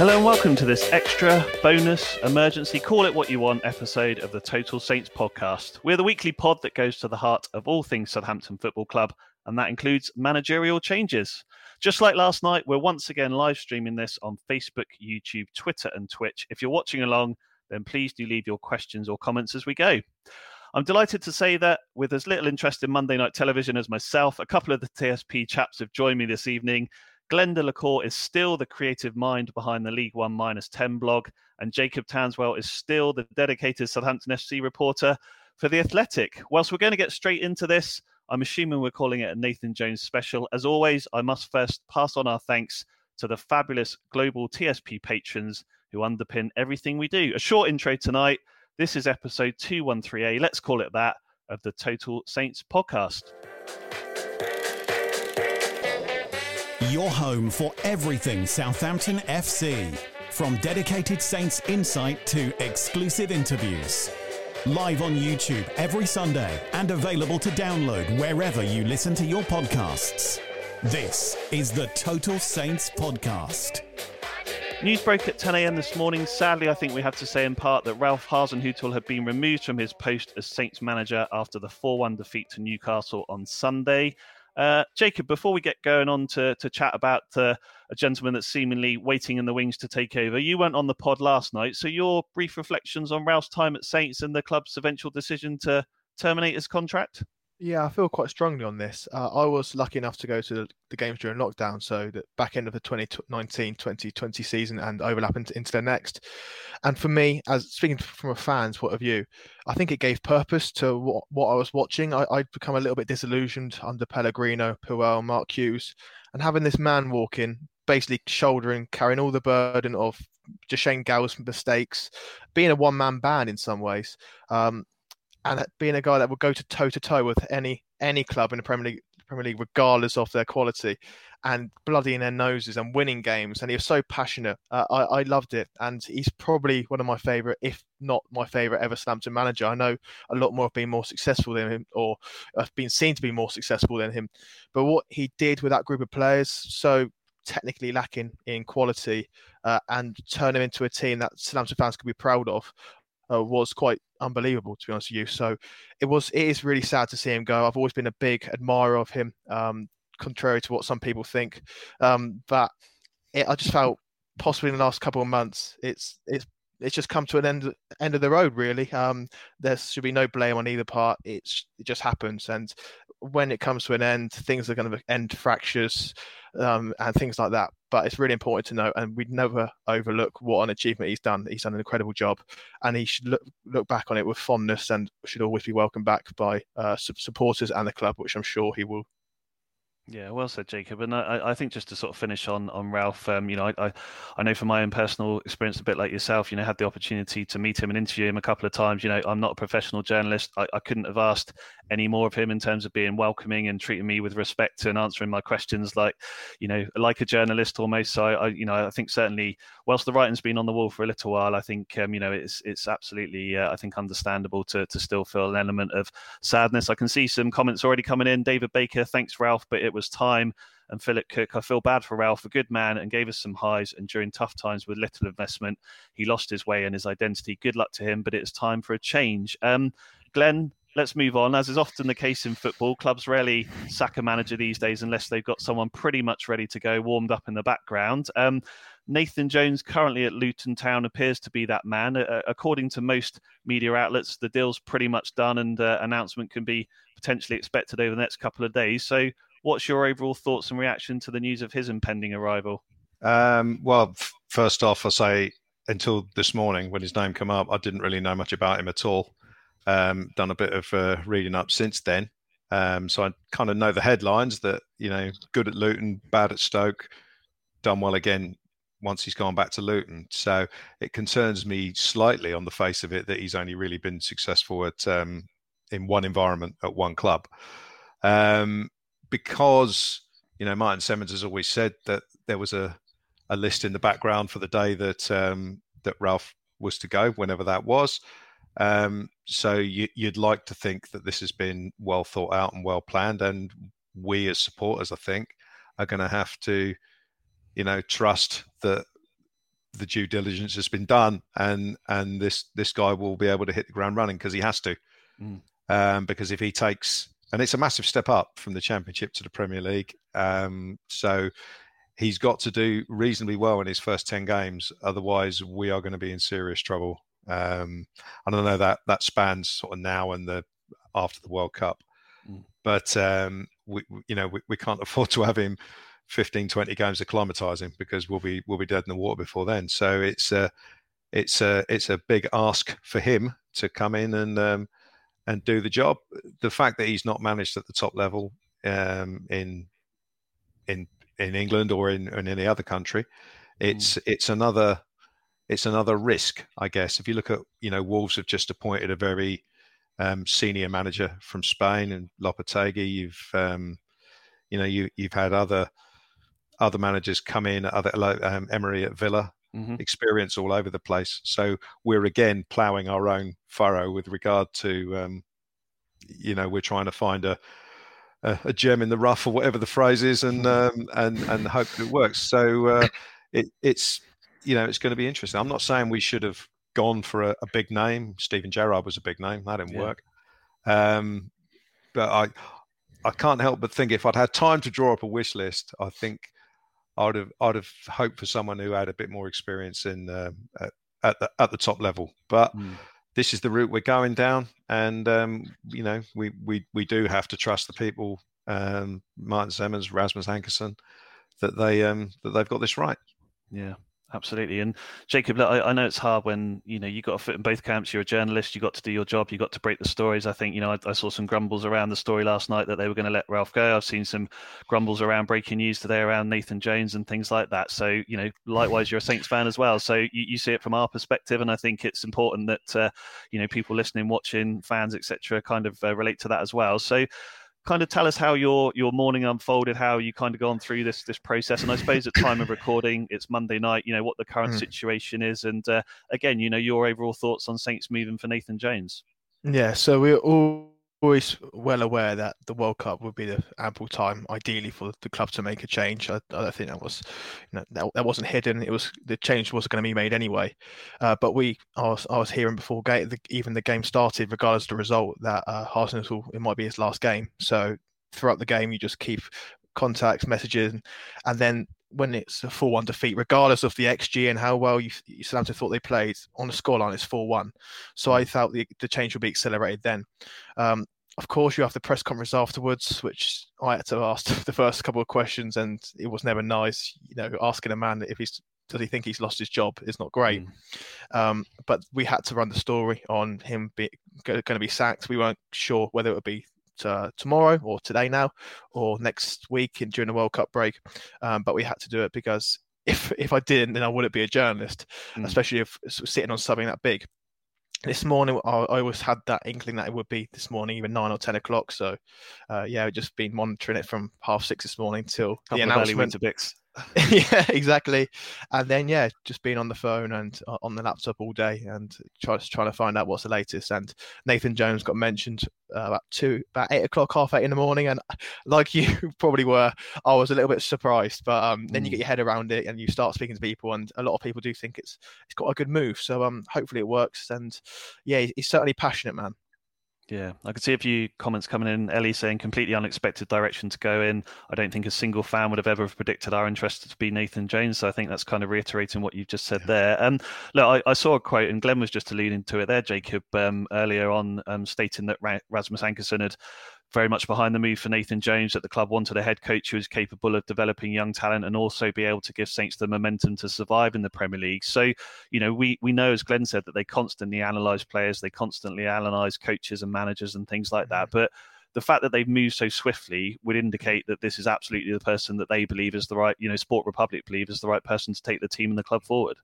Hello and welcome to this extra bonus emergency call it what you want episode of the Total Saints podcast. We're the weekly pod that goes to the heart of all things Southampton Football Club, and that includes managerial changes. Just like last night, we're once again live streaming this on Facebook, YouTube, Twitter, and Twitch. If you're watching along, then please do leave your questions or comments as we go. I'm delighted to say that with as little interest in Monday night television as myself, a couple of the TSP chaps have joined me this evening. Glenn Delacour is still the creative mind behind the League One minus 10 blog, and Jacob Tanswell is still the dedicated Southampton FC reporter for The Athletic. Whilst we're going to get straight into this, I'm assuming we're calling it a Nathan Jones special. As always, I must first pass on our thanks to the fabulous global TSP patrons who underpin everything we do. A short intro tonight. This is episode 213A, let's call it that, of the Total Saints podcast. Your home for everything Southampton FC. From dedicated Saints insight to exclusive interviews. Live on YouTube every Sunday and available to download wherever you listen to your podcasts. This is the Total Saints Podcast. News broke at 10 a.m. this morning. Sadly, I think we have to say in part that Ralph Hasenhüttl had been removed from his post as Saints manager after the 4 1 defeat to Newcastle on Sunday. Uh, Jacob, before we get going on to, to chat about uh, a gentleman that's seemingly waiting in the wings to take over, you went on the pod last night. So, your brief reflections on Ralph's time at Saints and the club's eventual decision to terminate his contract? Yeah, I feel quite strongly on this. Uh, I was lucky enough to go to the, the, games during lockdown, so the back end of the 2019-2020 season and overlap into, into the next. And for me, as speaking from a fan's point of view, I think it gave purpose to what, what I was watching. I, would become a little bit disillusioned under Pellegrino, Puel, Mark Hughes, and having this man walk in, basically shouldering, carrying all the burden of Shane Gow's mistakes, being a one-man band in some ways. Um, and being a guy that will go to toe to toe with any any club in the Premier League, Premier League, regardless of their quality, and bloodying their noses and winning games. And he was so passionate. Uh, I, I loved it, and he's probably one of my favourite, if not my favourite ever Southampton manager. I know a lot more have been more successful than him, or have been seen to be more successful than him. But what he did with that group of players, so technically lacking in quality, uh, and turn them into a team that Southampton fans could be proud of, uh, was quite unbelievable to be honest with you. So it was it is really sad to see him go. I've always been a big admirer of him, um, contrary to what some people think. Um, but it, I just felt possibly in the last couple of months, it's it's it's just come to an end end of the road really. Um, there should be no blame on either part. It's it just happens, and when it comes to an end, things are going to end fractures um, and things like that. But it's really important to know, and we'd never overlook what an achievement he's done. He's done an incredible job, and he should look look back on it with fondness, and should always be welcomed back by uh, supporters and the club, which I'm sure he will. Yeah, well said, Jacob. And I, I think just to sort of finish on on Ralph, um, you know, I, I, I know from my own personal experience, a bit like yourself, you know, had the opportunity to meet him and interview him a couple of times. You know, I'm not a professional journalist. I, I couldn't have asked any more of him in terms of being welcoming and treating me with respect and answering my questions like, you know, like a journalist almost. So I, you know, I think certainly, whilst the writing's been on the wall for a little while, I think, um, you know, it's it's absolutely, uh, I think, understandable to to still feel an element of sadness. I can see some comments already coming in. David Baker, thanks, Ralph, but it was time. And Philip Cook, I feel bad for Ralph, a good man, and gave us some highs. And during tough times with little investment, he lost his way and his identity. Good luck to him, but it's time for a change. Um, Glenn, let's move on. As is often the case in football, clubs rarely sack a manager these days unless they've got someone pretty much ready to go, warmed up in the background. Um, Nathan Jones, currently at Luton Town, appears to be that man. Uh, according to most media outlets, the deal's pretty much done, and uh, announcement can be potentially expected over the next couple of days. So, What's your overall thoughts and reaction to the news of his impending arrival? Um, well, f- first off, I say until this morning when his name came up, I didn't really know much about him at all. Um, done a bit of uh, reading up since then, um, so I kind of know the headlines that you know, good at Luton, bad at Stoke, done well again once he's gone back to Luton. So it concerns me slightly on the face of it that he's only really been successful at um, in one environment at one club. Um, because you know Martin Semmens has always said that there was a, a list in the background for the day that um, that Ralph was to go, whenever that was. Um, so you, would like to think that this has been well thought out and well planned, and we as supporters, I think, are going to have to, you know, trust that the due diligence has been done, and and this this guy will be able to hit the ground running because he has to. Mm. Um, because if he takes and it's a massive step up from the Championship to the Premier League. Um, so he's got to do reasonably well in his first ten games, otherwise we are going to be in serious trouble. Um, and I know that that spans sort of now and the after the World Cup, mm. but um, we, you know we, we can't afford to have him 15, 20 games acclimatizing because we'll be we'll be dead in the water before then. So it's a it's a it's a big ask for him to come in and um, and do the job. The fact that he's not managed at the top level um, in in in England or in, in any other country, it's mm. it's another it's another risk, I guess. If you look at you know Wolves have just appointed a very um, senior manager from Spain and Lopetegui. You've um, you know you you've had other other managers come in, other um, Emery at Villa mm-hmm. experience all over the place. So we're again ploughing our own furrow with regard to, um, you know, we're trying to find a, a, a, gem in the rough or whatever the phrase is, and mm-hmm. um, and and hope that it works. So uh, it, it's you know it's going to be interesting. I'm not saying we should have gone for a, a big name. Steven Gerrard was a big name. That didn't yeah. work. Um, but I I can't help but think if I'd had time to draw up a wish list, I think I'd have I'd have hoped for someone who had a bit more experience in uh, at the at the top level. But mm. this is the route we're going down, and um, you know we we we do have to trust the people, um, Martin Semmens, Rasmus Ankersen, that they um, that they've got this right. Yeah, absolutely. And Jacob, I, I, know it's hard when you know you got to fit in both camps. You're a journalist. You got to do your job. You got to break the stories. I think you know I, I saw some grumbles around the story last night that they were going to let Ralph go. I've seen some grumbles around breaking news today around Nathan Jones and things like that. So you know, likewise, you're a Saints fan as well. So you, you see it from our perspective, and I think it's important that uh, you know people listening, watching, fans, etc., kind of uh, relate to that as well. So kind of tell us how your your morning unfolded, how you kind of gone through this this process, and I suppose at time of recording, it's Monday night. You know what the current mm. situation is, and uh, again, you know your overall thoughts on Saints moving for Nathan Jones. Yeah, so we're all always well aware that the World Cup would be the ample time, ideally, for the club to make a change. I, I think that was, you know, that, that wasn't hidden. It was the change was going to be made anyway. Uh, but we, I was, I was hearing before game, the, even the game started, regardless of the result, that uh, Arsenal it might be his last game. So throughout the game, you just keep contacts, messages, and then when it's a 4-1 defeat, regardless of the XG and how well you, Southampton thought they played, on the scoreline it's 4-1. So I thought the, the change would be accelerated then. Um, of course, you have the press conference afterwards, which I had to ask the first couple of questions, and it was never nice. You know, asking a man if he's does he think he's lost his job is not great. Mm. Um, but we had to run the story on him be, going to be sacked. We weren't sure whether it would be uh, tomorrow or today now or next week in, during the World Cup break. Um, but we had to do it because if if I didn't, then I wouldn't be a journalist, mm. especially if sitting on something that big. This morning, I, I, always had that inkling that it would be this morning, even nine or ten o'clock. So, uh, yeah, I've just been monitoring it from half six this morning till the announcement. yeah, exactly. And then yeah, just being on the phone and uh, on the laptop all day and try, trying to find out what's the latest. And Nathan Jones got mentioned uh, about two, about eight o'clock, half eight in the morning. And like you probably were, I was a little bit surprised. But um, then you get mm. your head around it and you start speaking to people, and a lot of people do think it's it's got a good move. So um, hopefully it works. And yeah, he's certainly passionate, man. Yeah, I can see a few comments coming in. Ellie saying completely unexpected direction to go in. I don't think a single fan would have ever predicted our interest to be Nathan Jones. So I think that's kind of reiterating what you've just said yeah. there. Um, look, I, I, saw a quote, and Glenn was just alluding to it there, Jacob, um, earlier on, um, stating that Rasmus Ankersen had very much behind the move for Nathan Jones that the club wanted a head coach who was capable of developing young talent and also be able to give Saints the momentum to survive in the Premier League. So, you know, we we know as Glenn said that they constantly analyze players, they constantly analyze coaches and managers and things like that. Mm-hmm. But the fact that they've moved so swiftly would indicate that this is absolutely the person that they believe is the right, you know, Sport Republic believe is the right person to take the team and the club forward.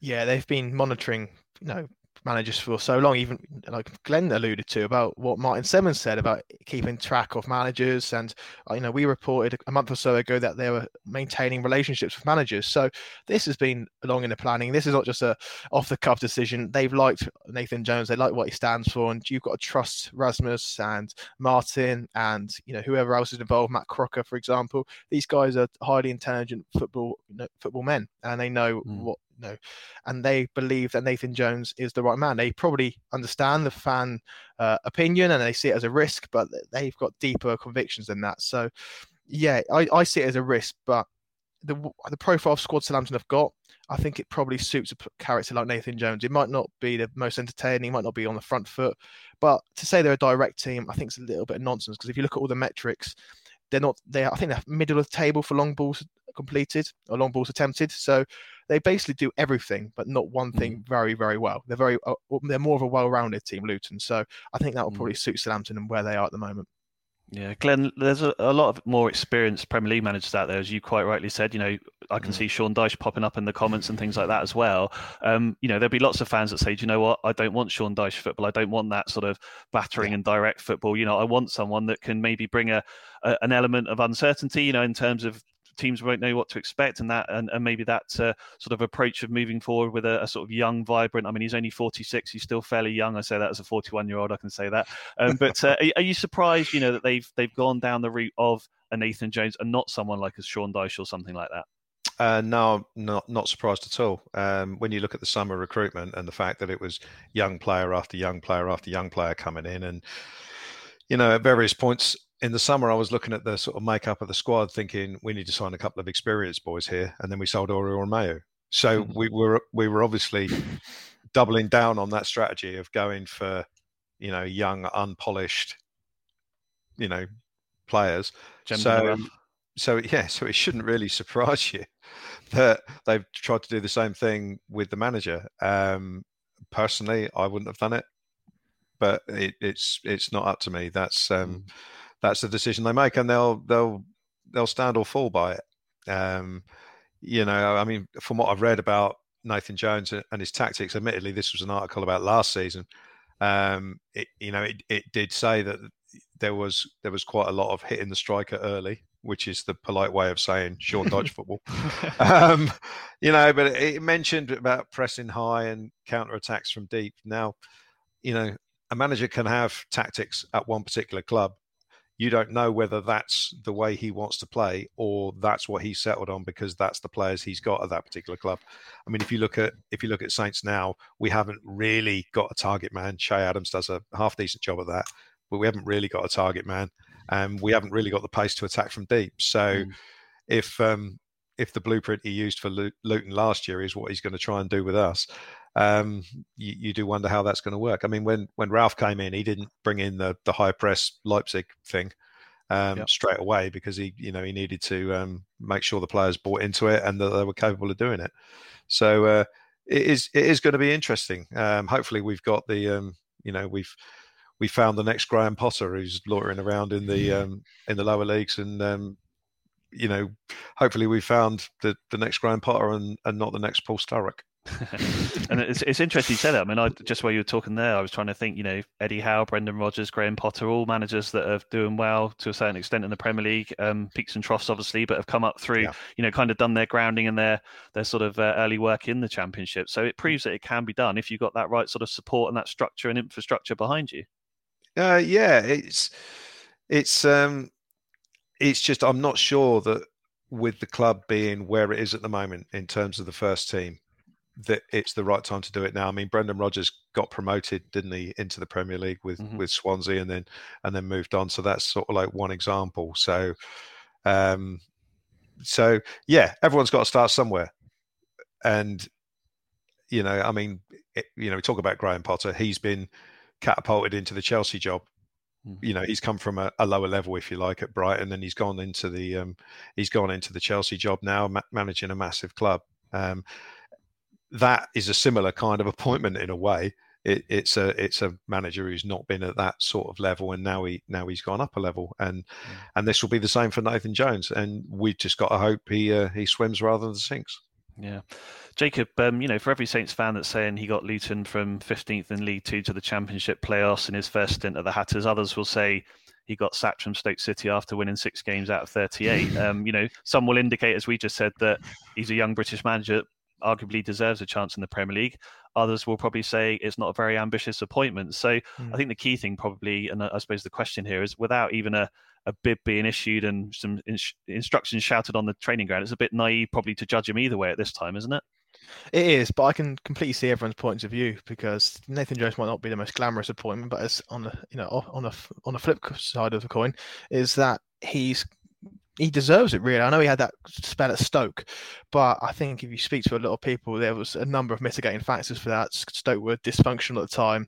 Yeah, they've been monitoring, you know, managers for so long, even like Glenn alluded to about what Martin Semmens said about keeping track of managers. And, uh, you know, we reported a month or so ago that they were maintaining relationships with managers. So this has been long in the planning. This is not just a off the cuff decision. They've liked Nathan Jones. They like what he stands for. And you've got to trust Rasmus and Martin and, you know, whoever else is involved, Matt Crocker, for example. These guys are highly intelligent football, you know, football men and they know mm. what know, and they believe that Nathan Jones is the right man. They probably understand the fan uh, opinion and they see it as a risk, but they've got deeper convictions than that. So, yeah, I, I see it as a risk, but the the profile of squad Southampton have got, I think it probably suits a character like Nathan Jones. It might not be the most entertaining, might not be on the front foot, but to say they're a direct team, I think it's a little bit of nonsense because if you look at all the metrics, they're not. They I think they're middle of the table for long balls completed or long balls attempted. So they basically do everything, but not one thing mm. very, very well. They're very, uh, they're more of a well-rounded team, Luton. So I think that will mm. probably suit Southampton and where they are at the moment. Yeah, Glenn, there's a, a, lot of more experienced Premier League managers out there, as you quite rightly said. You know, I can mm. see Sean Dyche popping up in the comments and things like that as well. Um, you know, there'll be lots of fans that say, Do you know what? I don't want Sean Dyche football. I don't want that sort of battering and direct football. You know, I want someone that can maybe bring a, a, an element of uncertainty, you know, in terms of teams won't know what to expect, and that and, and maybe that uh, sort of approach of moving forward with a, a, sort of young, vibrant. I mean, he's only 46; he's still fairly young. I say that as a 41 year old, I can say that. Um, but uh, are, are, you surprised, you know, that they've they've gone down the route of a Nathan Jones and not someone like a Sean Dyche or something like that? Uh, no, not not surprised at all. Um, when you look at the summer recruitment and the fact that it was young player after young player after young player coming in, and you know at various points in the summer, I was looking at the sort of makeup of the squad, thinking we need to sign a couple of experienced boys here, and then we sold Oriol Romeu. So mm-hmm. we were we were obviously doubling down on that strategy of going for you know young, unpolished, you know, players. so so yeah, so it shouldn't really surprise you that they've tried to do the same thing with the manager. Um, personally, I wouldn't have done it, but it, it's it's not up to me. That's um, mm that's the decision they make, and they'll they'll they'll stand or fall by it. Um, you know, I mean, from what I've read about Nathan Jones and his tactics, admittedly, this was an article about last season. Um, it, you know, it, it did say that there was there was quite a lot of hitting the striker early, which is the polite way of saying Sean Dyche football. Um, you know, but it mentioned about pressing high and counter attacks from deep. Now, you know, a manager can have tactics at one particular club you don't know whether that's the way he wants to play or that's what he's settled on because that's the players he's got at that particular club. I mean, if you look at if you look at Saints now, we haven't really got a target man. Che Adams does a half decent job of that, but we haven't really got a target man, and we haven't really got the pace to attack from deep. So, mm. if um, if the blueprint he used for Luton last year is what he's going to try and do with us, um, you, you, do wonder how that's going to work. I mean, when when Ralph came in, he didn't bring in the the high press Leipzig thing um, yep. straight away because he you know he needed to um, make sure the players bought into it and that they were capable of doing it. So uh, it is it is going to be interesting. Um, hopefully, we've got the um, you know we've we found the next Graham Potter who's loitering around in the um, in the lower leagues, and um, you know, hopefully we found the the next Graham Potter and, and not the next Paul Sturrock. and it's, it's interesting you say that. I mean, I just while you were talking there, I was trying to think. You know, Eddie Howe, Brendan Rodgers, Graham Potter, all managers that are doing well to a certain extent in the Premier League. Um, peaks and troughs, obviously, but have come up through. Yeah. You know, kind of done their grounding and their their sort of uh, early work in the Championship. So it proves that it can be done if you've got that right sort of support and that structure and infrastructure behind you. Uh, yeah, it's it's um, it's just I'm not sure that with the club being where it is at the moment in terms of the first team that it's the right time to do it now. I mean, Brendan Rodgers got promoted, didn't he, into the Premier League with mm-hmm. with Swansea, and then and then moved on. So that's sort of like one example. So, um, so yeah, everyone's got to start somewhere, and you know, I mean, it, you know, we talk about Graham Potter. He's been catapulted into the Chelsea job. Mm-hmm. You know, he's come from a, a, lower level, if you like, at Brighton, and he's gone into the um, he's gone into the Chelsea job now, ma- managing a massive club. Um, that is a similar kind of appointment in a way. It, it's a it's a manager who's not been at that sort of level, and now he now he's gone up a level, and mm. and this will be the same for Nathan Jones, and we just got to hope he uh, he swims rather than sinks. Yeah, Jacob. Um, you know, for every Saints fan that's saying he got Luton from 15th in League Two to the Championship playoffs in his first stint at the Hatters, others will say he got sacked from Stoke City after winning six games out of 38. Um, you know, some will indicate, as we just said, that he's a young British manager arguably deserves a chance in the Premier League. Others will probably say it's not a very ambitious appointment. So mm. I think the key thing probably, and I suppose the question here is, without even a a bid being issued and some in- instructions shouted on the training ground, it's a bit naive probably to judge him either way at this time, isn't it? It is, but I can completely see everyone's points of view because Nathan Jones might not be the most glamorous appointment, but as on the you know on a on a flip side of the coin is that he's he deserves it really. I know he had that spell at Stoke, but I think if you speak to a lot of people, there was a number of mitigating factors for that. Stoke were dysfunctional at the time,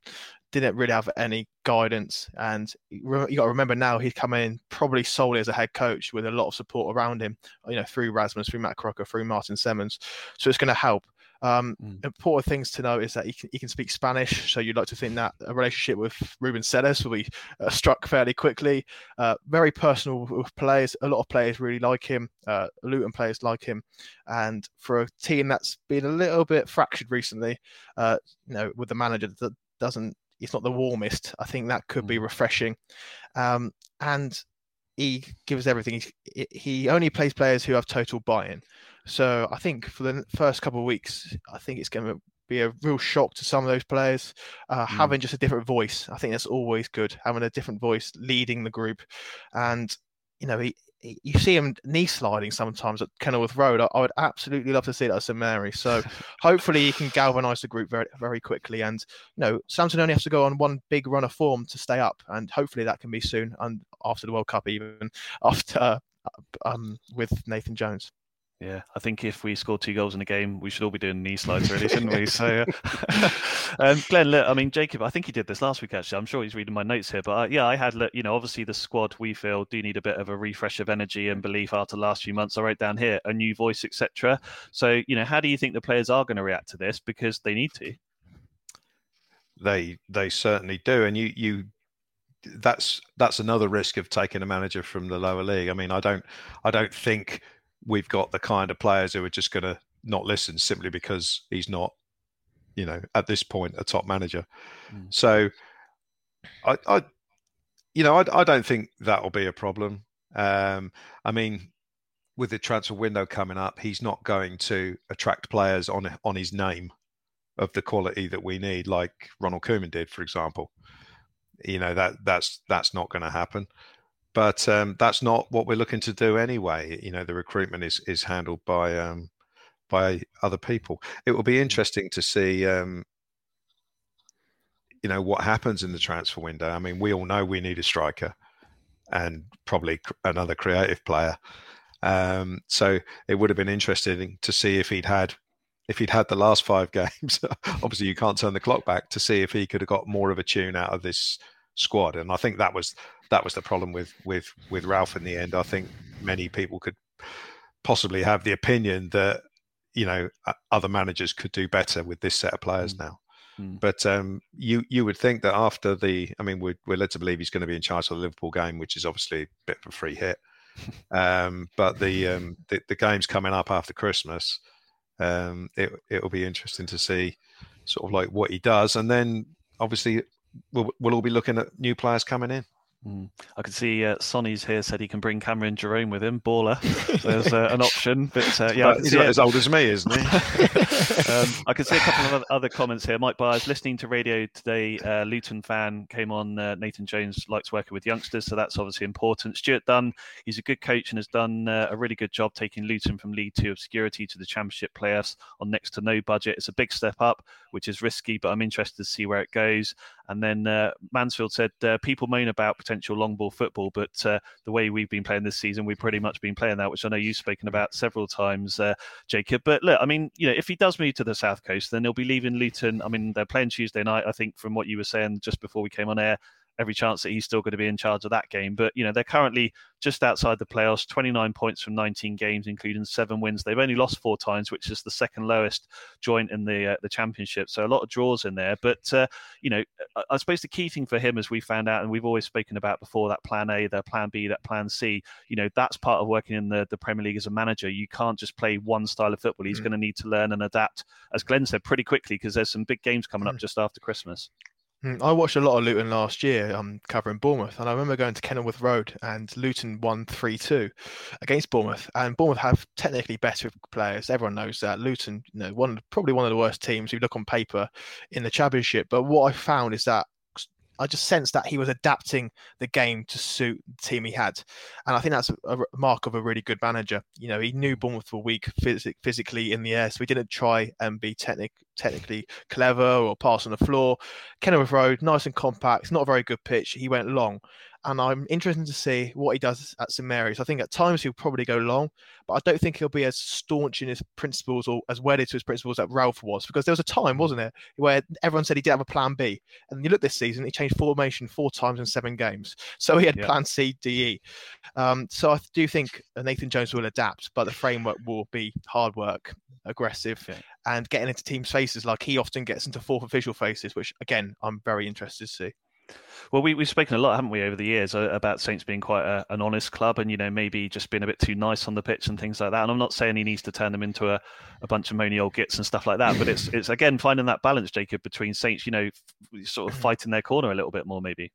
didn't really have any guidance, and you got to remember now he's come in probably solely as a head coach with a lot of support around him. You know, through Rasmus, through Matt Crocker, through Martin Semmens, so it's going to help. Um, mm. Important things to know is that he can, he can speak Spanish, so you'd like to think that a relationship with Ruben Selles will be uh, struck fairly quickly. Uh, very personal with players. A lot of players really like him. Uh, Luton players like him, and for a team that's been a little bit fractured recently, uh, you know, with the manager that doesn't, it's not the warmest. I think that could mm. be refreshing, um, and he gives everything. He, he only plays players who have total buy-in. So I think for the first couple of weeks, I think it's going to be a real shock to some of those players. Uh, mm. Having just a different voice, I think that's always good. Having a different voice leading the group, and you know, he, he, you see him knee sliding sometimes at Kenilworth Road. I, I, would absolutely love to see that at St Mary. So hopefully he can galvanise the group very very quickly. And you know, Southampton only has to go on one big run of form to stay up, and hopefully that can be soon and after the World Cup, even after uh, um, with Nathan Jones. Yeah, I think if we scored two goals in a game, we should all be doing knee slides, really, shouldn't we? So, uh, um, Glenn, look, I mean, Jacob, I think he did this last week, actually. I'm sure he's reading my notes here. But uh, yeah, I had, you know, obviously the squad we feel do need a bit of a refresh of energy and belief after the last few months. I wrote down here a new voice, etc. So, you know, how do you think the players are going to react to this? Because they need to. They they certainly do, and you you that's that's another risk of taking a manager from the lower league. I mean, I don't I don't think we've got the kind of players who are just going to not listen simply because he's not, you know, at this point a top manager. Mm. So, I, I, you know, I, I don't think that will be a problem. Um, I mean, with the transfer window coming up, he's not going to attract players on on his name of the quality that we need, like Ronald Koeman did, for example. You know that that's that's not going to happen but um, that's not what we're looking to do anyway. You know, the recruitment is is handled by um, by other people. It will be mm. interesting to see, um, you know, what happens in the transfer window. I mean, we all know we need a striker and probably another creative player. Um, so it would have been interesting to see if he'd had if he'd had the last five games. obviously, you can't turn the clock back to see if he could have got more of a tune out of this squad. And I think that was that was the problem with with with Ralph in the end. I think many people could possibly have the opinion that you know other managers could do better with this set of players mm. now. Mm. But um, you you would think that after the, I mean, we're, we're led to believe he's going to be in charge of the Liverpool game, which is obviously a bit of a free hit. um, but the, um, the the game's coming up after Christmas. Um, it it'll be interesting to see sort of like what he does, and then obviously we'll, we'll all be looking at new players coming in. Mm. I can see uh, Sonny's here said he can bring Cameron Jerome with him, baller. there's uh, an option, but uh, yeah, he's not as old as me, isn't he? um, I can see a couple of other comments here. Mike Byers, listening to radio today, uh, Luton fan came on. Uh, Nathan Jones likes working with youngsters, so that's obviously important. Stuart Dunn, he's a good coach and has done uh, a really good job taking Luton from League Two obscurity to the Championship playoffs on next to no budget. It's a big step up, which is risky, but I'm interested to see where it goes. And then Mansfield said people moan about potential long ball football. But uh, the way we've been playing this season, we've pretty much been playing that, which I know you've spoken about several times, uh, Jacob. But look, I mean, you know, if he does move to the south coast, then he'll be leaving Luton. I mean, they're playing Tuesday night. I think from what you were saying just before we came on air, every chance that he's still going to be in charge of that game. But you know, they're currently just outside the playoffs, 29 points from 19 games, including seven wins. They've only lost four times, which is the second lowest joint in the uh, the championship. So a lot of draws in there. But uh, you know, I, I, suppose the key thing for him, as we found out, and we've always spoken about before, that plan A, that plan B, that plan C. You know, that's part of working in the the Premier League as a manager. You can't just play one style of football. He's mm. going to need to learn and adapt, as Glenn said, pretty quickly because there's some big games coming mm. up just after Christmas. Hmm, I watched a lot of Luton last year, um, covering Bournemouth, and I remember going to Kenilworth Road and Luton won three two against Bournemouth. And Bournemouth have technically better players. Everyone knows that. Luton, you know, one probably one of the worst teams if you look on paper in the Championship. But what I found is that I just sensed that he was adapting the game to suit the team he had, and I think that's a, mark of a really good manager. You know, he knew Bournemouth were weak phys- physically in the air, so he didn't try and be technic- technically clever or pass on the floor. Kenilworth Road, nice and compact, not a very good pitch. He went long, and I'm interested to see what he does at St Mary's. I think at times he'll probably go long, but I don't think he'll be as staunch in his principles or as wedded to his principles that Ralph was. Because there was a time, wasn't it, where everyone said he did have a plan B, and you look this season, he changed formation four times in seven games, so he had yeah. plan C, D, E. Um, so I do think Nathan Jones will adapt, but the framework will be hard work, aggressive, okay. and getting into teams' faces like he often gets into fourth official faces, which again I'm very interested to see. Well, we, we've spoken a lot, haven't we, over the years uh, about Saints being quite a, an honest club and, you know, maybe just being a bit too nice on the pitch and things like that. And I'm not saying he needs to turn them into a, a bunch of moany old gits and stuff like that, but it's, it's again, finding that balance, Jacob, between Saints, you know, sort of fighting their corner a little bit more, maybe.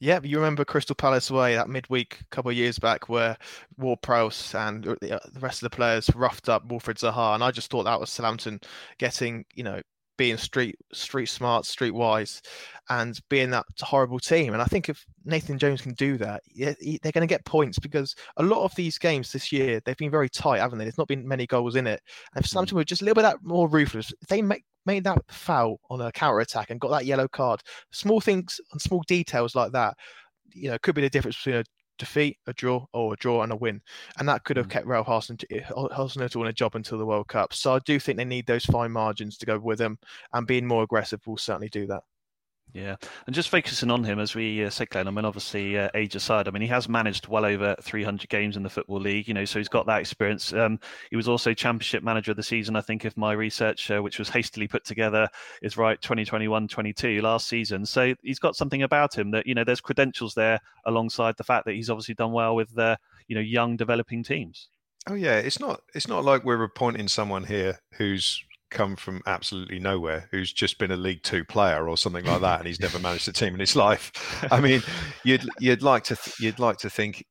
Yeah, you remember Crystal Palace away that midweek a couple of years back where Ward Prowse and the rest of the players roughed up Wilfried Zaha, and I just thought that was Southampton getting, you know, being street street smart, street wise, and being that horrible team. And I think if Nathan Jones can do that, they're going to get points because a lot of these games this year they've been very tight, haven't they? There's not been many goals in it. And if mm. Southampton were just a little bit more ruthless, if they make made that foul on a counter attack and got that yellow card, small things and small details like that, you know, could be the difference between a defeat, a draw, or a draw and a win. And that could have mm. kept Ralph Hasenhüttl to win a job until the World Cup. So I do think they need those fine margins to go with them, and being more aggressive will certainly do that. Yeah, and just focusing on him as we uh, said, Glenn. I mean, obviously, uh, age aside, I mean, he has managed well over 300 games in the football league. You know, so he's got that experience. Um, he was also Championship Manager of the season. I think if my research, uh, which was hastily put together, is right, 2021-22 last season. So he's got something about him that you know, there's credentials there alongside the fact that he's obviously done well with the you know young developing teams. Oh yeah, it's not it's not like we're appointing someone here who's come from absolutely nowhere who's just been a League Two player or something like that, and he's never managed a team in his life. I mean, you'd you'd like to th- you'd like to think,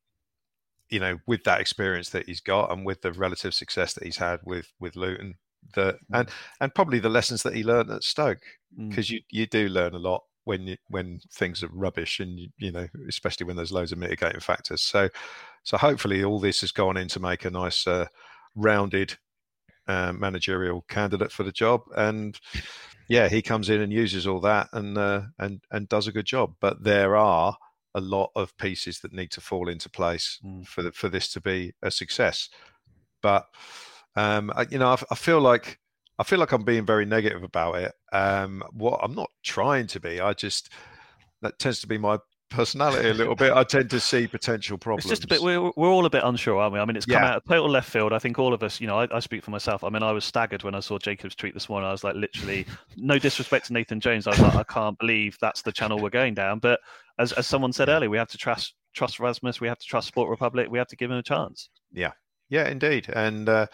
you know, with that experience that he's got and with the relative success that he's had with with Luton, that mm. and and probably the lessons that he learned at Stoke, because mm. you you do learn a lot when you, when things are rubbish and you, you know especially when there's loads of mitigating factors so so hopefully all this has gone in to make a nice uh, rounded uh, managerial candidate for the job, and yeah, he comes in and uses all that and uh, and and does a good job. But there are a lot of pieces that need to fall into place mm. for the, for this to be a success. But um, I, you know, I, I, feel like I feel like I'm being very negative about it. Um, what I'm not trying to be, I just that tends to be my personality a little bit. I tend to see potential problems. It's just a bit. We're, we're all a bit unsure, aren't we? I mean, it's come Yeah. out of total left field. I think all of us. You know, I, I speak for myself. I mean, I was staggered when I saw Jacob's tweet this morning. I was like, literally, no disrespect to Nathan Jones. I was like, I can't believe that's the channel we're going down. But as as someone said earlier, we have to trust trust Rasmus. We have to trust Sport Republic. We have to give him a chance. Yeah, Yeah, indeed, and uh,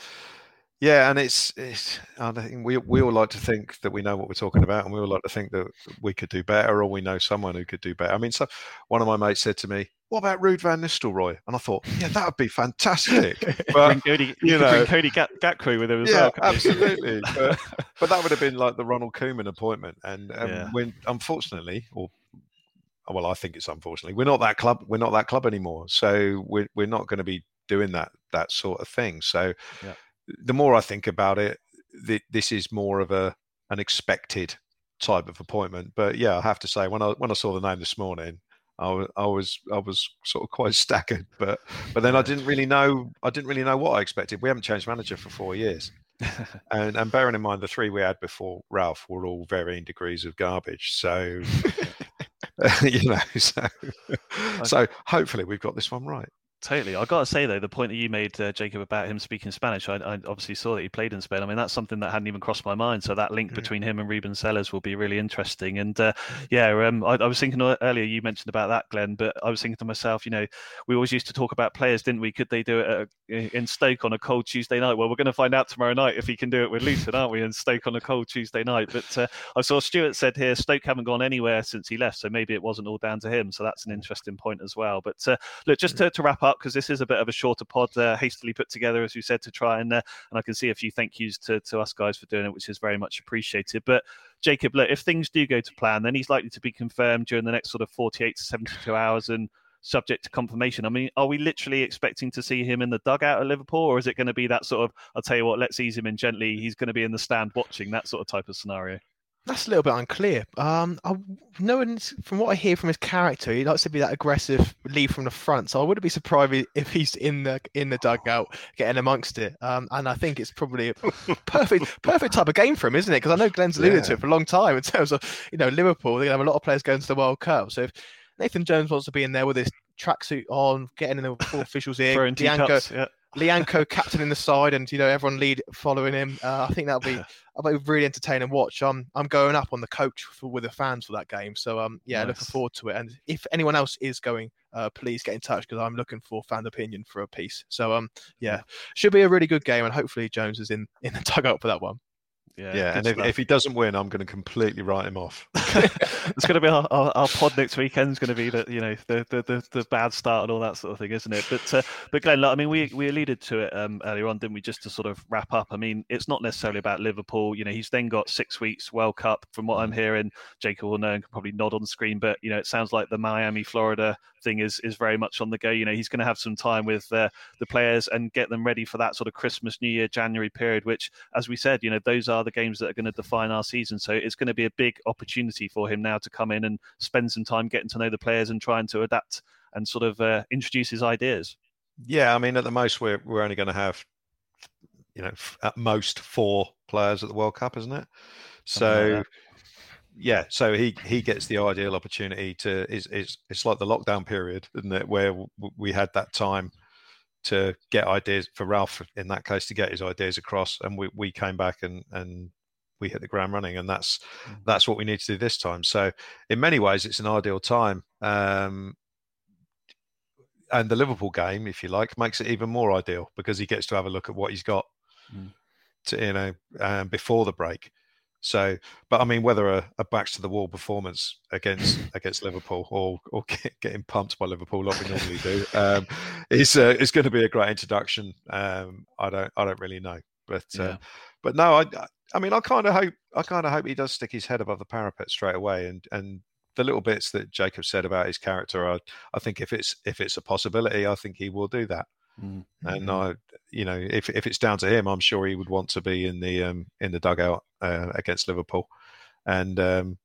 yeah, and it's it's. I think we we all like to think that we know what we're talking about, and we all like to think that we could do better, or we know someone who could do better. I mean, so one of my mates said to me, "What about Ruud van Nistelrooy?" And I thought, yeah, that would be fantastic. But bring Cody, you you could bring know- Cody Gat- Gatkwe with him as yeah, well. absolutely. but, but that would have been like the Ronald Koeman appointment, and um, Yeah. when unfortunately, or well, I think it's unfortunately, we're not that club. We're not that club anymore. So we're we're not going to be doing that that sort of thing. So Yeah. The more I think about it, th- this is more of a an expected type of appointment. But yeah, I have to say when I when I saw the name this morning. I was, I was I was sort of quite staggered, but but then I didn't really know I didn't really know what I expected. We haven't changed manager for four years, and and bearing in mind the three we had before Ralph were all varying degrees of garbage. So you know, so so hopefully we've got this one right. Totally. I've got to say though, the point that you made, uh, Jacob, about him speaking Spanish, I, I obviously saw that he played in Spain. I mean, that's something that hadn't even crossed my mind. So that link Mm. between him and Ruben Selles will be really interesting. And uh, yeah, um, I, I was thinking earlier you mentioned about that, Glenn, but I was thinking to myself, you know, we always used to talk about players, didn't we? Could they do it a, in Stoke on a cold Tuesday night? Well, we're going to find out tomorrow night if he can do it with Luton, aren't we? In Stoke on a cold Tuesday night. But uh, I saw Stuart said here, Stoke haven't gone anywhere since he left, so maybe it wasn't all down to him. So that's an interesting point as well. But uh, look, just to, to wrap up, because this is a bit of a shorter pod, uh, hastily put together, as you said, to try and uh, and I can see a few thank yous to, to us guys for doing it, which is very much appreciated. But Jacob, look, if things do go to plan, then he's likely to be confirmed during the next sort of 48 to 72 hours and subject to confirmation. I mean, are we literally expecting to see him in the dugout at Liverpool, or is it going to be that sort of, I'll tell you what, let's ease him in gently, he's going to be in the stand watching, that sort of type of scenario? That's a little bit unclear. Um, I, knowing from what I hear from his character, he likes to be that aggressive, lead from the front. So I wouldn't be surprised if- he's in the in the dugout, getting amongst it. Um, and I think it's probably a perfect perfect type of game for him, isn't it? Because I know Glenn's alluded to it for a long time in terms of you know Liverpool. They're gonna have a lot of players going to the World Cup. So if Nathan Jones wants to be in there with his tracksuit on, getting in the officials ear, teacups, yeah. Lyanco captain in the side, and you know everyone lead following him. Uh, I think that'll be that'll be really entertaining watch. I'm I'm going up on the coach for, with the fans for that game, so um yeah, looking forward to it. And if anyone else is going, uh, please get in touch because I'm looking for fan opinion for a piece. So um yeah, should be a really good game, and hopefully Jones is in in the dugout for that one. Yeah, Yeah, and if, if he doesn't win, I'm going to completely write him off. it's going to be our, our, our pod next weekend. Is going to be the you know the, the the the bad start and all that sort of thing, isn't it? But uh, but Glenn, look, I mean, we we alluded to it um, earlier on, didn't we? Just to sort of wrap up. I mean, it's not necessarily about Liverpool. You know, he's then got six weeks World Cup. From what I'm hearing, Jacob will know and can probably nod on the screen. But you know, it sounds like the Miami, Florida thing is is very much on the go. You know, he's going to have some time with uh, the players and get them ready for that sort of Christmas, New Year, January period. Which, as we said, you know, those are the games that are going to define our season. So it's going to be a big opportunity for him now to come in and spend some time getting to know the players and trying to adapt and sort of uh, introduce his ideas. Yeah, I mean, at the most, we're we're only going to have, you know, f- at most four players at the World Cup, isn't it? Like So, yeah, so he he gets the ideal opportunity to is is it's like the lockdown period, isn't it, where w- we had that time to get ideas for Ralph in that case to get his ideas across, and we we came back and and we hit the ground running, and that's that's what we need to do this time. So, in many ways, it's an ideal time. Um, and the Liverpool game, if you like, makes it even more ideal because he gets to have a look at what he's got, Mm. to you know, um, before the break. So, but I mean, whether a, a backs to the wall performance against against Liverpool or or get, getting pumped by Liverpool like we normally do um, is uh, is going to be a great introduction. Um, I don't I don't really know, but uh, but no, I I mean, I kind of hope I kind of hope he does stick his head above the parapet straight away and and the little bits that Jacob said about his character, I, I think if it's if it's a possibility, I think he will do that. Mm. And I, you know, if if it's down to him, I'm sure he would want to be in the um, in the dugout uh, against Liverpool. And um,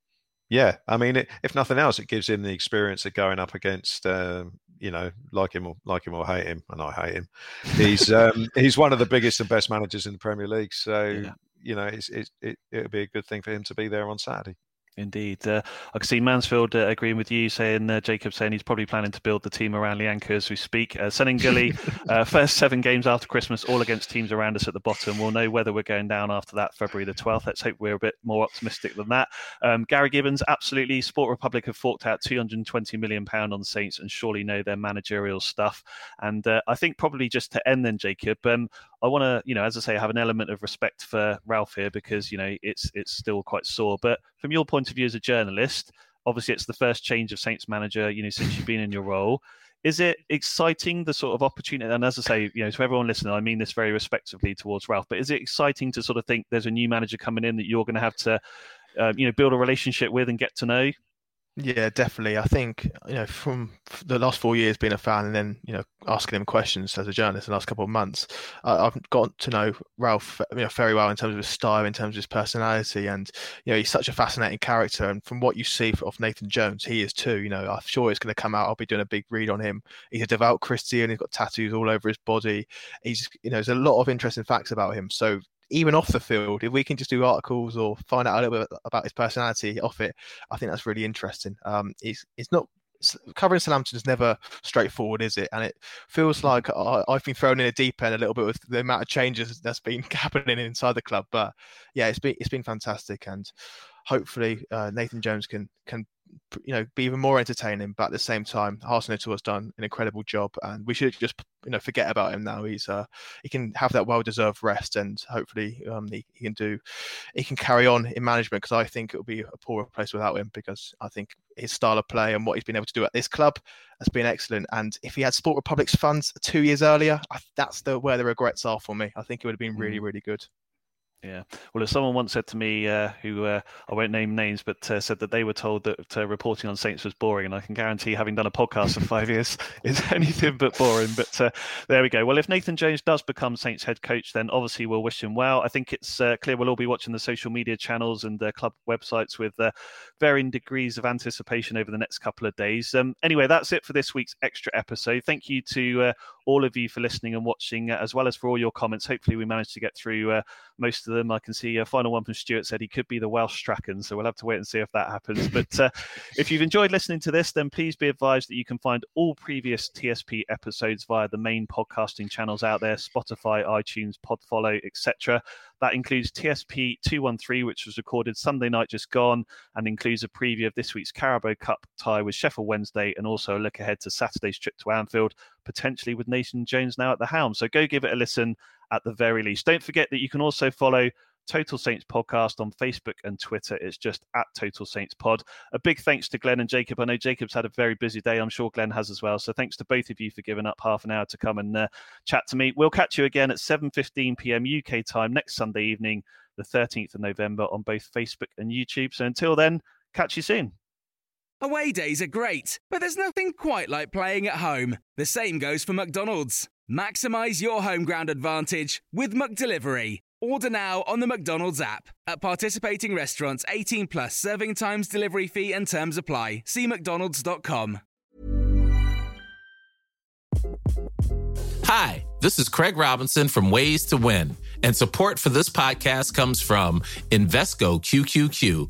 yeah, I mean, it, if nothing else, it gives him the experience of going up against, um, you know, like him or like him or hate him, and I hate him. He's um, he's one of the biggest and best managers in the Premier League. So Yeah. you know, it's, it it it'll be a good thing for him to be there on Saturday. Indeed. Uh, I can see Mansfield uh, agreeing with you, saying uh, Jacob saying he's probably planning to build the team around Lyanco as we speak. Uh, Gully, uh, first seven games after Christmas, all against teams around us at the bottom. We'll know whether we're going down after that February the 12th. Let's hope we're a bit more optimistic than that. Um, Gary Gibbons, absolutely. Sport Republic have forked out £220 million on the Saints and surely know their managerial stuff. And uh, I think probably just to end then, Jacob, um, I want to, you know, as I say, have an element of respect for Ralph here because, you know, it's it's still quite sore. But from your point of view as a journalist, obviously it's the first change of Saints manager, you know, since you've been in your role. Is it exciting the sort of opportunity? And as I say, you know, to everyone listening, I mean this very respectfully towards Ralph. But is it exciting to sort of think there's a new manager coming in that you're going to have to, uh, you know, build a relationship with and get to know? Yeah, definitely. I think you know from the last four years being a fan, and then you know asking him questions as a journalist the last couple of months, uh, I've got to know Ralph you know very well in terms of his style, in terms of his personality, and you know he's such a fascinating character. And from what you see of Nathan Jones, he is too. You know, I'm sure it's going to come out. I'll be doing a big read on him. He's a devout Christian. He's got tattoos all over his body. He's you know there's a lot of interesting facts about him. So even off the field, if we can just do articles or find out a little bit about his personality off it, I think that's really interesting. Um, it's it's not covering Southampton is never straightforward, is it? And it feels like I, have been thrown in a deep end a little bit with the amount of changes that's been happening inside the club. But yeah, it's been it's been fantastic, and hopefully uh, Nathan Jones can can you know be even more entertaining. But at the same time, Hasenhüttl has done an incredible job, and we should just you know forget about him now. He's uh, he can have that well deserved rest, and hopefully um, he, he, can do he can carry on in management because I think it will be a poor place without him because I think his style of play and what he's been able to do at this club has been excellent. And if he had Sport Republic's funds two years earlier, I, that's the where the regrets are for me. I think it would have been really mm. really good. Yeah. Well, as someone once said to me, uh, who uh, I won't name names, but uh, said that they were told that uh, reporting on Saints was boring, and I can guarantee, having done a podcast for five years, is anything but boring. But uh, there we go. Well, if Nathan Jones does become Saints head coach, then obviously we'll wish him well. I think it's uh, clear we'll all be watching the social media channels and the club websites with varying degrees of anticipation over the next couple of days. Um, anyway, that's it for this week's extra episode. Thank you to all of you for listening and watching, uh, as well as for all your comments. Hopefully, we managed to get through uh, most of them. I can see a final one from Stuart said he could be the Welsh Strachan, so we'll have to wait and see if that happens. But uh, if you've enjoyed listening to this, then please be advised that you can find all previous TSP episodes via the main podcasting channels out there Spotify, iTunes, Podfollow, etc. That includes TSP 213, which was recorded Sunday night just gone, and includes a preview of this week's Carabao Cup tie with Sheffield Wednesday, and also a look ahead to Saturday's trip to Anfield, potentially with Nathan Jones now at the helm. So go give it a listen at the very least. Don't forget that you can also follow Total Saints Podcast on Facebook and Twitter. It's just at Total Saints Pod. A big thanks to Glenn and Jacob. I know Jacob's had a very busy day. I'm sure Glenn has as well. So thanks to both of you for giving up half an hour to come and uh, chat to me. We'll catch you again at 7:15 p.m. UK time next Sunday evening, the 13th of November, on both Facebook and YouTube. So until then, catch you soon. Away days are great, but there's nothing quite like playing at home. The same goes for McDonald's. Maximize your home ground advantage with McDelivery. Order now on the McDonald's app. At participating restaurants, 18 plus serving times, delivery fee, and terms apply. See McDonald's.com. Hi, this is Craig Robinson from Ways to Win, and support for this podcast comes from Invesco QQQ